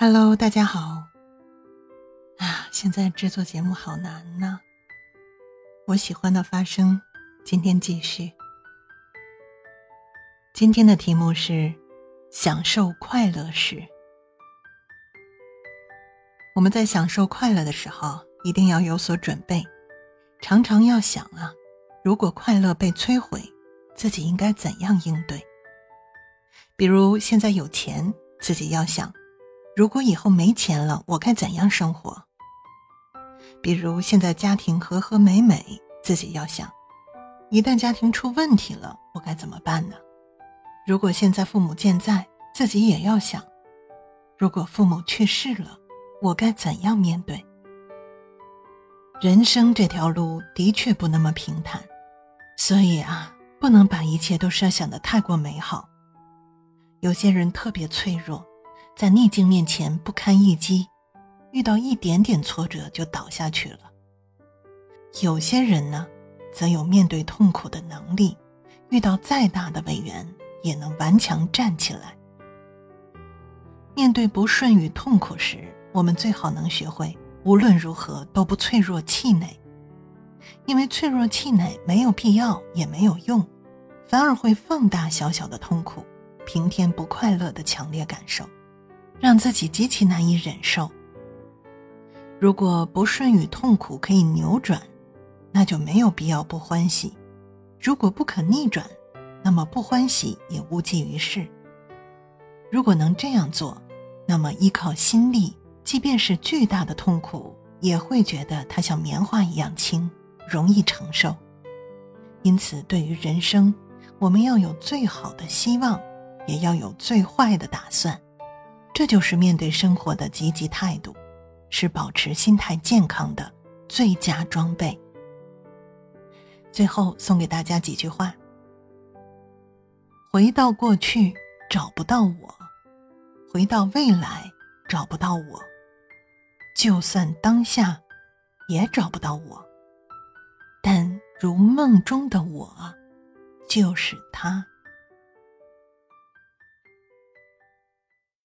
Hello，大家好。啊，现在制作节目好难呢。我喜欢的发生，今天继续。今天的题目是享受快乐时。我们在享受快乐的时候，一定要有所准备，常常要想啊，如果快乐被摧毁，自己应该怎样应对？比如现在有钱，自己要想。如果以后没钱了，我该怎样生活？比如现在家庭和和美美，自己要想，一旦家庭出问题了，我该怎么办呢？如果现在父母健在，自己也要想，如果父母去世了，我该怎样面对？人生这条路的确不那么平坦，所以啊，不能把一切都设想的太过美好。有些人特别脆弱。在逆境面前不堪一击，遇到一点点挫折就倒下去了。有些人呢，则有面对痛苦的能力，遇到再大的委员也能顽强站起来。面对不顺与痛苦时，我们最好能学会无论如何都不脆弱气馁，因为脆弱气馁没有必要也没有用，反而会放大小小的痛苦、平添不快乐的强烈感受。让自己极其难以忍受。如果不顺与痛苦可以扭转，那就没有必要不欢喜；如果不可逆转，那么不欢喜也无济于事。如果能这样做，那么依靠心力，即便是巨大的痛苦，也会觉得它像棉花一样轻，容易承受。因此，对于人生，我们要有最好的希望，也要有最坏的打算。这就是面对生活的积极态度，是保持心态健康的最佳装备。最后送给大家几句话：回到过去找不到我，回到未来找不到我，就算当下也找不到我，但如梦中的我，就是他。